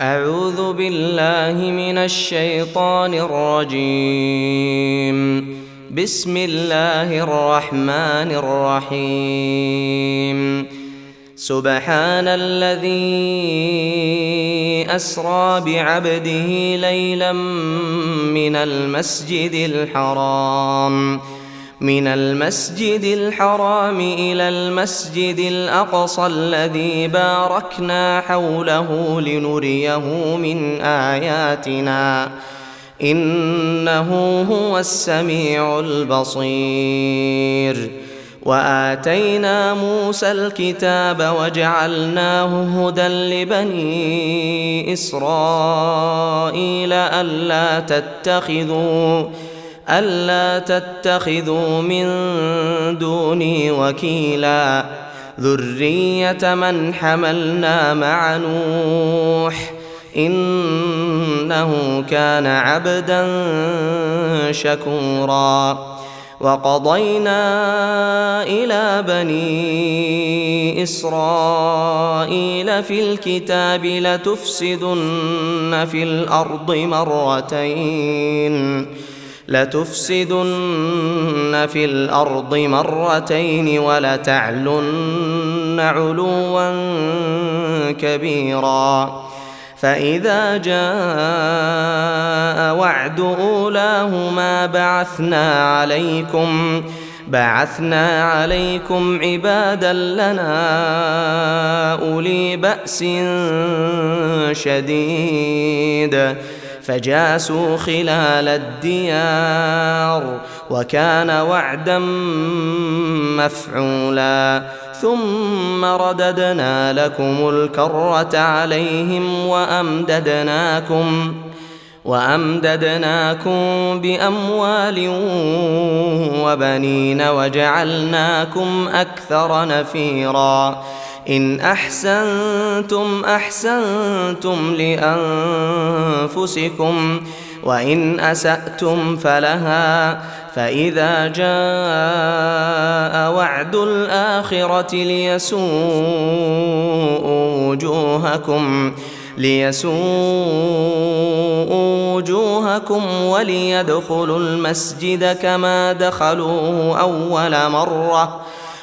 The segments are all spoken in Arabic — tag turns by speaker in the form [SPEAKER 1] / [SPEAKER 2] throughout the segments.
[SPEAKER 1] أعوذ بالله من الشيطان الرجيم بسم الله الرحمن الرحيم سبحان الذي أسرى بعبده ليلا من المسجد الحرام من المسجد الحرام إلى المسجد الأقصى الذي باركنا حوله لنريه من آياتنا إنه هو السميع البصير وآتينا موسى الكتاب وجعلناه هدى لبني إسرائيل ألا تتخذوا ألا تتخذوا من دوني وكيلا ذرية من حملنا مع نوح إنه كان عبدا شكورا وقضينا إلى بني إسرائيل في الكتاب لتفسدن في الأرض مرتين لتفسدن في الارض مرتين ولتعلن علوا كبيرا فاذا جاء وعد اولاهما بعثنا عليكم بعثنا عليكم عبادا لنا اولي باس شديد فجاسوا خلال الديار وكان وعدا مفعولا ثم رددنا لكم الكره عليهم وامددناكم وامددناكم باموال وبنين وجعلناكم اكثر نفيرا إن أحسنتم أحسنتم لأنفسكم وإن أسأتم فلها فإذا جاء وعد الآخرة ليسوء وجوهكم ليسوء وجوهكم وليدخلوا المسجد كما دخلوه أول مرة ۖ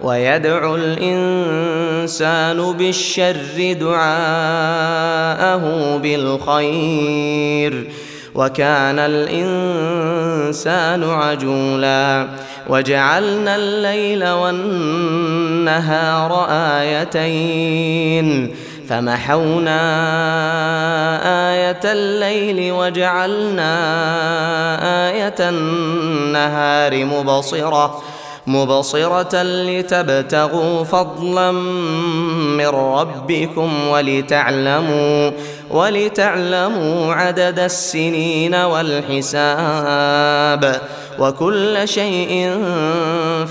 [SPEAKER 1] ويدعو الانسان بالشر دعاءه بالخير وكان الانسان عجولا وجعلنا الليل والنهار ايتين فمحونا ايه الليل وجعلنا ايه النهار مبصره مبصرة لتبتغوا فضلا من ربكم ولتعلموا ولتعلموا عدد السنين والحساب وكل شيء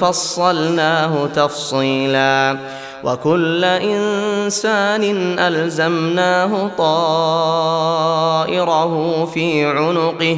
[SPEAKER 1] فصلناه تفصيلا وكل إنسان ألزمناه طائره في عنقه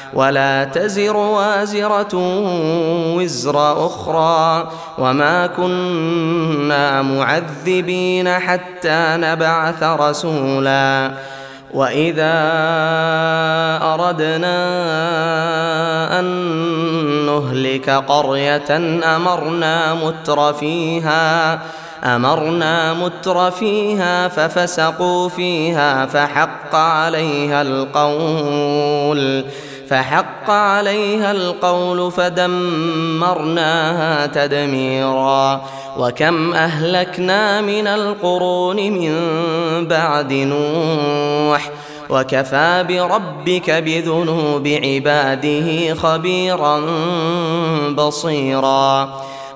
[SPEAKER 1] ولا تزر وازرة وزر أخرى وما كنا معذبين حتى نبعث رسولا وإذا أردنا أن نهلك قرية أمرنا متر فيها امرنا متر فيها ففسقوا فيها فحق عليها القول فحق عليها القول فدمرناها تدميرا وكم اهلكنا من القرون من بعد نوح وكفى بربك بذنوب عباده خبيرا بصيرا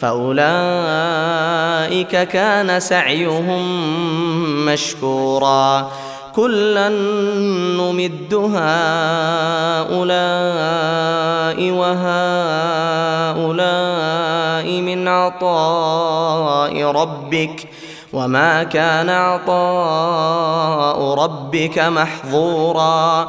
[SPEAKER 1] فاولئك كان سعيهم مشكورا كلا نمد هؤلاء وهؤلاء من عطاء ربك وما كان عطاء ربك محظورا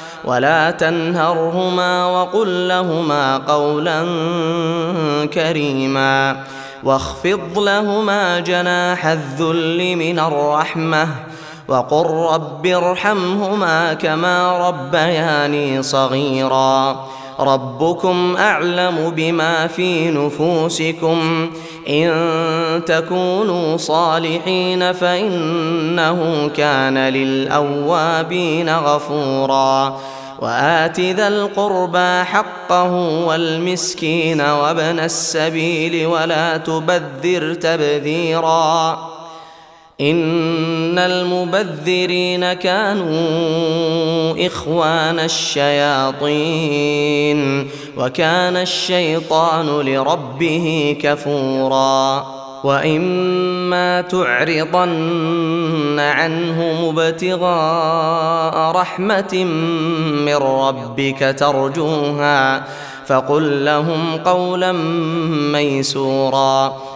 [SPEAKER 1] ولا تنهرهما وقل لهما قولا كريما واخفض لهما جناح الذل من الرحمه وقل رب ارحمهما كما ربياني صغيرا ربكم اعلم بما في نفوسكم ان تكونوا صالحين فانه كان للاوابين غفورا وات ذا القربى حقه والمسكين وابن السبيل ولا تبذر تبذيرا ان المبذرين كانوا اخوان الشياطين وكان الشيطان لربه كفورا واما تعرضن عنهم ابتغاء رحمه من ربك ترجوها فقل لهم قولا ميسورا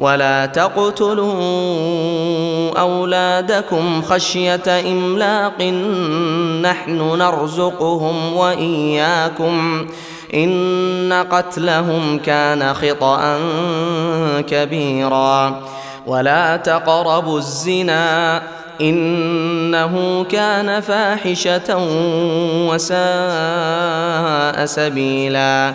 [SPEAKER 1] ولا تقتلوا اولادكم خشيه املاق نحن نرزقهم واياكم ان قتلهم كان خطا كبيرا ولا تقربوا الزنا انه كان فاحشه وساء سبيلا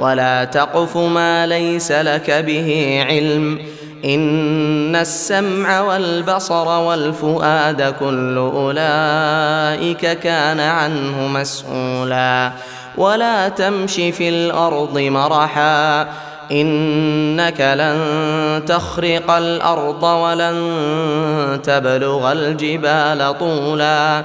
[SPEAKER 1] ولا تقف ما ليس لك به علم ان السمع والبصر والفؤاد كل اولئك كان عنه مسؤولا ولا تمش في الارض مرحا انك لن تخرق الارض ولن تبلغ الجبال طولا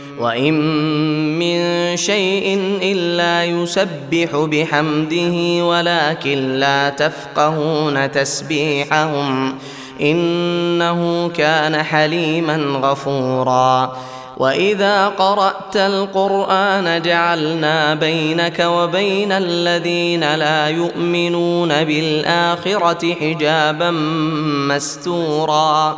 [SPEAKER 1] وان من شيء الا يسبح بحمده ولكن لا تفقهون تسبيحهم انه كان حليما غفورا واذا قرات القران جعلنا بينك وبين الذين لا يؤمنون بالاخره حجابا مستورا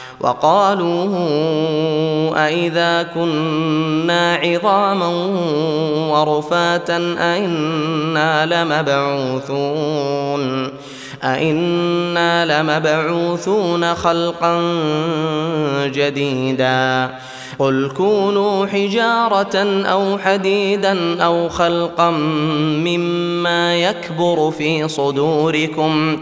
[SPEAKER 1] وقالوا أإذا كنا عظاما ورفاتا أئنا لمبعوثون أئنا لمبعوثون خلقا جديدا قل كونوا حجارة أو حديدا أو خلقا مما يكبر في صدوركم ۖ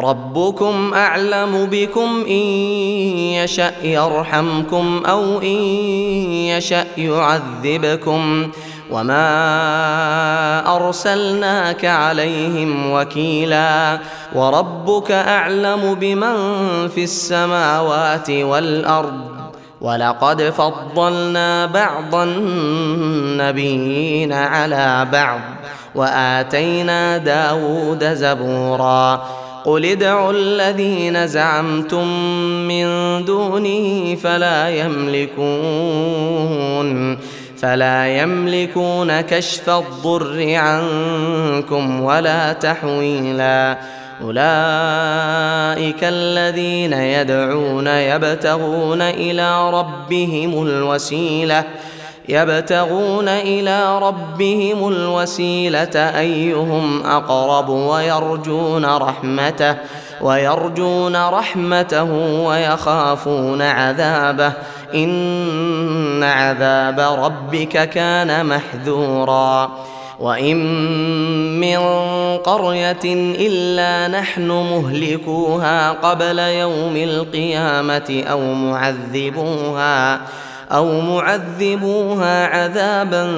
[SPEAKER 1] ربكم اعلم بكم ان يشا يرحمكم او ان يشا يعذبكم وما ارسلناك عليهم وكيلا وربك اعلم بمن في السماوات والارض ولقد فضلنا بعض النبيين على بعض واتينا داود زبورا قل ادعوا الذين زعمتم من دونه فلا يملكون فلا يملكون كشف الضر عنكم ولا تحويلا اولئك الذين يدعون يبتغون الى ربهم الوسيله يبتغون الى ربهم الوسيله ايهم اقرب ويرجون رحمته ويرجون رحمته ويخافون عذابه ان عذاب ربك كان محذورا وان من قريه الا نحن مهلكوها قبل يوم القيامه او معذبوها او معذبوها عذابا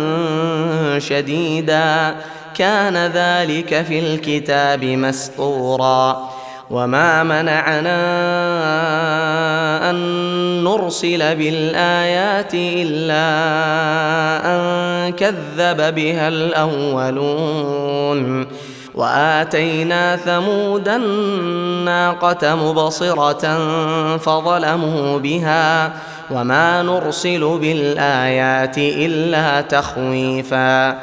[SPEAKER 1] شديدا كان ذلك في الكتاب مسطورا وما منعنا ان نرسل بالايات الا ان كذب بها الاولون واتينا ثمود الناقه مبصره فظلموا بها وما نرسل بالايات الا تخويفا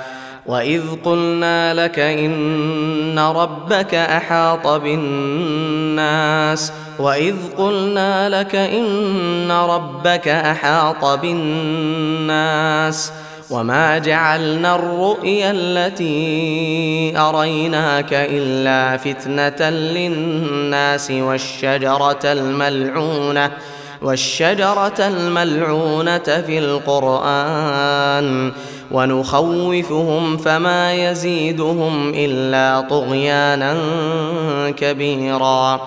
[SPEAKER 1] واذ قلنا لك ان ربك احاط بالناس واذ قلنا لك ان ربك احاط بالناس وما جعلنا الرؤيا التي اريناك الا فتنه للناس والشجره الملعونه والشجرة الملعونة في القرآن ونخوفهم فما يزيدهم إلا طغيانا كبيرا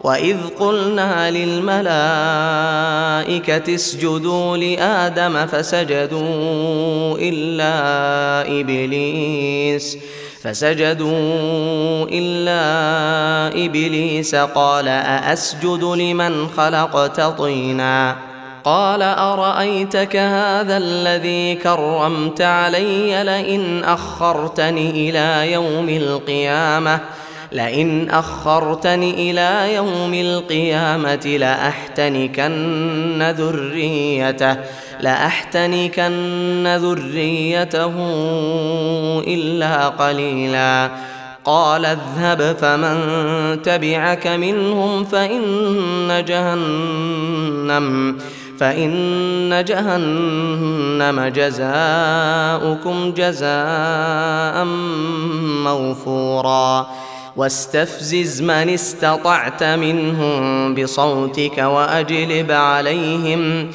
[SPEAKER 1] وإذ قلنا للملائكة اسجدوا لآدم فسجدوا إلا إبليس ۖ فسجدوا الا ابليس قال ااسجد لمن خلقت طينا قال ارايتك هذا الذي كرمت علي لئن اخرتني الى يوم القيامه لئن اخرتني الى يوم القيامه لاحتنكن ذريته لأحتنكن ذريته إلا قليلا قال اذهب فمن تبعك منهم فإن جهنم فإن جهنم جزاؤكم جزاء موفورا واستفزز من استطعت منهم بصوتك وأجلب عليهم ۖ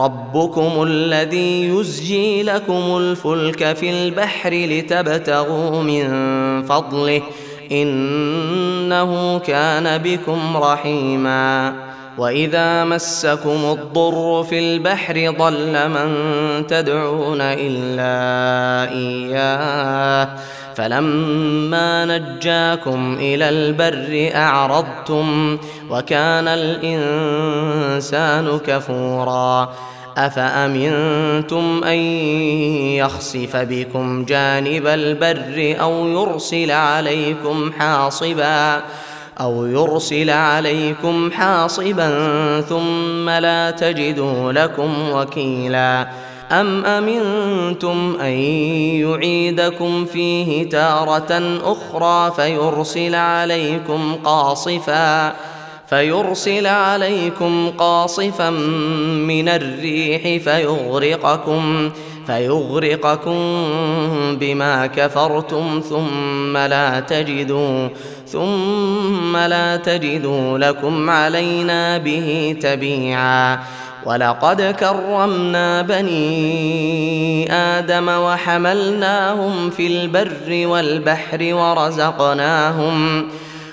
[SPEAKER 1] ربكم الذي يزجي لكم الفلك في البحر لتبتغوا من فضله انه كان بكم رحيما واذا مسكم الضر في البحر ضل من تدعون الا اياه فلما نجاكم الى البر اعرضتم وكان الانسان كفورا افامنتم ان يخسف بكم جانب البر او يرسل عليكم حاصبا او يرسل عليكم حاصبا ثم لا تجدوا لكم وكيلا ام امنتم ان يعيدكم فيه تاره اخرى فيرسل عليكم قاصفا فيرسل عليكم قاصفا من الريح فيغرقكم فيغرقكم بما كفرتم ثم لا تجدوا ثم لا تجدوا لكم علينا به تبيعا ولقد كرمنا بني ادم وحملناهم في البر والبحر ورزقناهم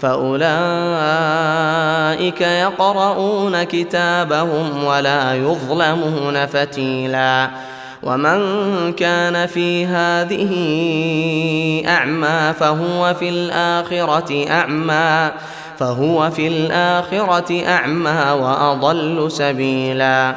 [SPEAKER 1] فأولئك يقرؤون كتابهم ولا يظلمون فتيلا ومن كان في هذه أعمى فهو في الآخرة أعمى فهو في الآخرة أعمى وأضل سبيلاً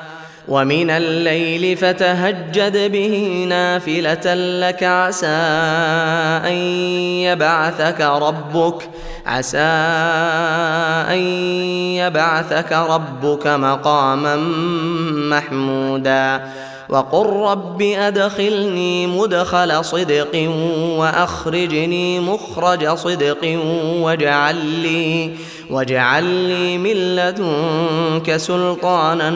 [SPEAKER 1] ومن الليل فتهجد به نافلة لك عسى أن يبعثك ربك عسى أن يبعثك ربك مقاما محمودا وقل رب أدخلني مدخل صدق وأخرجني مخرج صدق واجعل لي واجعل لي من لدنك سلطانا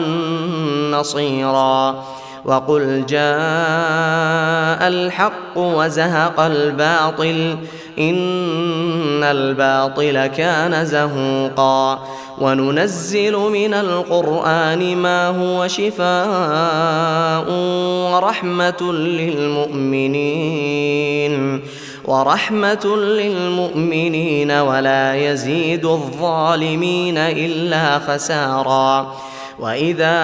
[SPEAKER 1] نصيرا وقل جاء الحق وزهق الباطل ان الباطل كان زهوقا وننزل من القران ما هو شفاء ورحمه للمؤمنين ورحمة للمؤمنين ولا يزيد الظالمين إلا خسارا وإذا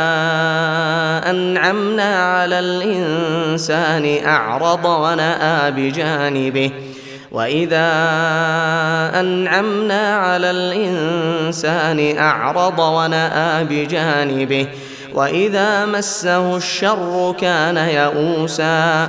[SPEAKER 1] أنعمنا على الإنسان أعرض ونأى بجانبه وإذا أنعمنا على الإنسان أعرض ونأى بجانبه وإذا مسه الشر كان يئوسا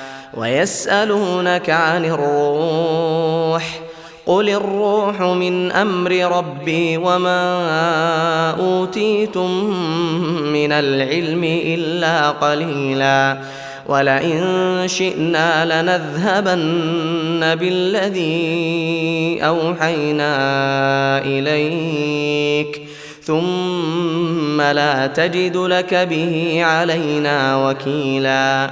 [SPEAKER 1] ويسألونك عن الروح قل الروح من أمر ربي وما أوتيتم من العلم إلا قليلا ولئن شئنا لنذهبن بالذي أوحينا إليك ثم لا تجد لك به علينا وكيلاً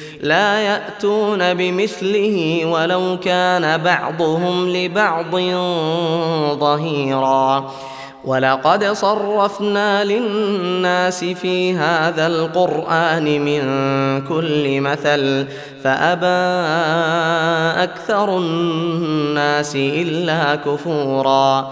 [SPEAKER 1] لا ياتون بمثله ولو كان بعضهم لبعض ظهيرا ولقد صرفنا للناس في هذا القران من كل مثل فابى اكثر الناس الا كفورا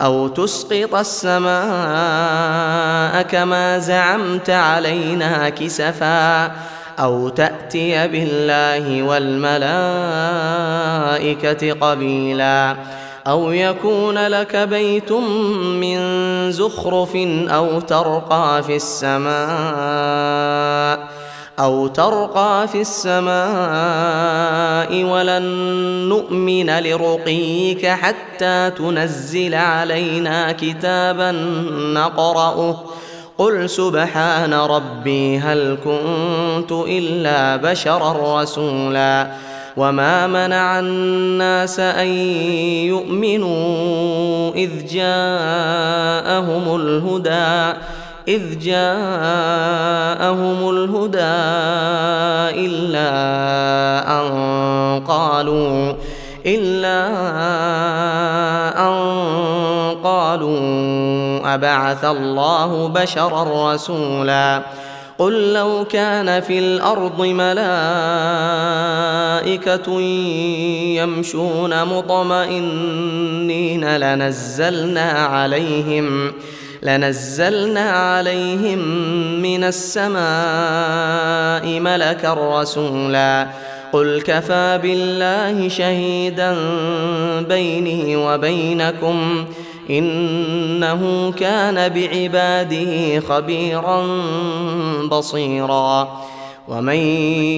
[SPEAKER 1] او تسقط السماء كما زعمت علينا كسفا او تاتي بالله والملائكه قبيلا او يكون لك بيت من زخرف او ترقى في السماء او ترقى في السماء ولن نؤمن لرقيك حتى تنزل علينا كتابا نقرأه قل سبحان ربي هل كنت الا بشرا رسولا وما منع الناس ان يؤمنوا اذ جاءهم الهدى إذ جاءهم الهدى إلا أن قالوا إلا أن قالوا أبعث الله بشرا رسولا قل لو كان في الأرض ملائكة يمشون مطمئنين لنزلنا عليهم ۖ لنزلنا عليهم من السماء ملكا رسولا قل كفى بالله شهيدا بيني وبينكم انه كان بعباده خبيرا بصيرا ومن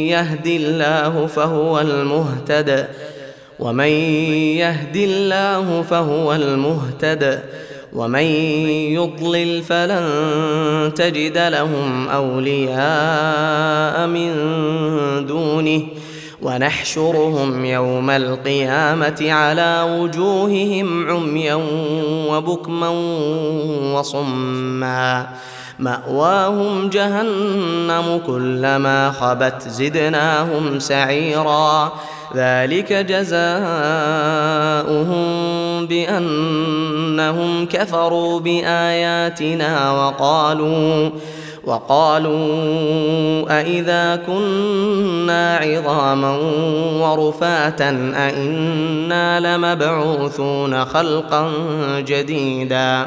[SPEAKER 1] يهد الله فهو المهتد ومن يهد الله فهو المهتد ومن يضلل فلن تجد لهم اولياء من دونه ونحشرهم يوم القيامه على وجوههم عميا وبكما وصما ماواهم جهنم كلما خبت زدناهم سعيرا ذلك جزاؤهم بانهم كفروا باياتنا وقالوا وقالوا أإذا كنا عظاما ورفاتا أإنا لمبعوثون خلقا جديدا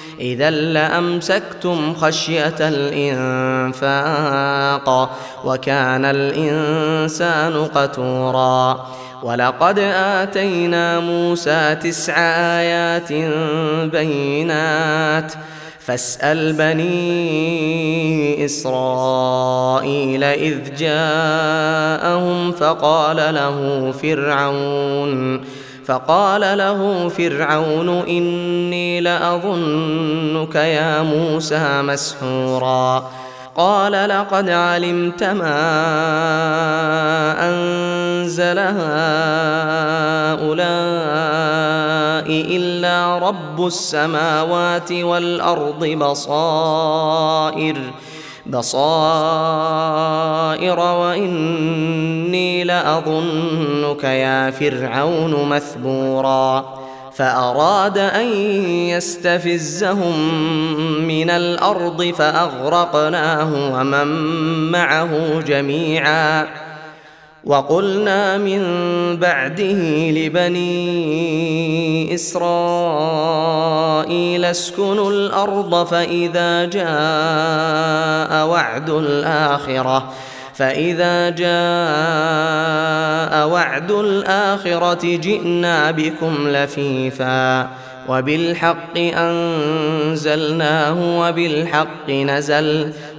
[SPEAKER 1] إذا لأمسكتم خشية الإنفاق وكان الإنسان قتورا ولقد آتينا موسى تسع آيات بينات فاسأل بني إسرائيل إذ جاءهم فقال له فرعون فقال له فرعون اني لاظنك يا موسى مسحورا قال لقد علمت ما انزل هؤلاء الا رب السماوات والارض بصائر بصائر واني لاظنك يا فرعون مثبورا فاراد ان يستفزهم من الارض فاغرقناه ومن معه جميعا وقلنا من بعده لبني اسرائيل اسكنوا الارض فاذا جاء وعد الاخره فاذا جاء وعد الاخره جئنا بكم لفيفا وبالحق انزلناه وبالحق نزل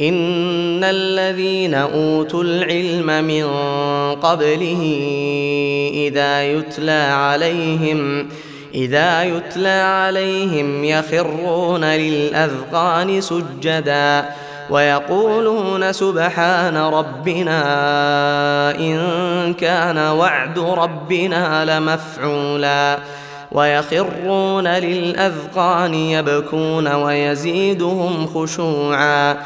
[SPEAKER 1] ان الذين اوتوا العلم من قبله اذا يتلى عليهم اذا يتلى عليهم يخرون للاذقان سجدا ويقولون سبحان ربنا ان كان وعد ربنا لمفعولا ويخرون للاذقان يبكون ويزيدهم خشوعا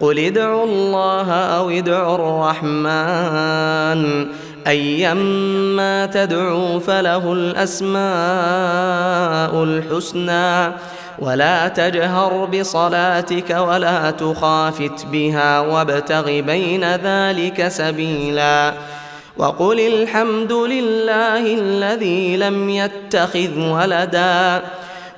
[SPEAKER 1] قل ادعوا الله او ادعوا الرحمن ايما تدعوا فله الاسماء الحسنى ولا تجهر بصلاتك ولا تخافت بها وابتغ بين ذلك سبيلا وقل الحمد لله الذي لم يتخذ ولدا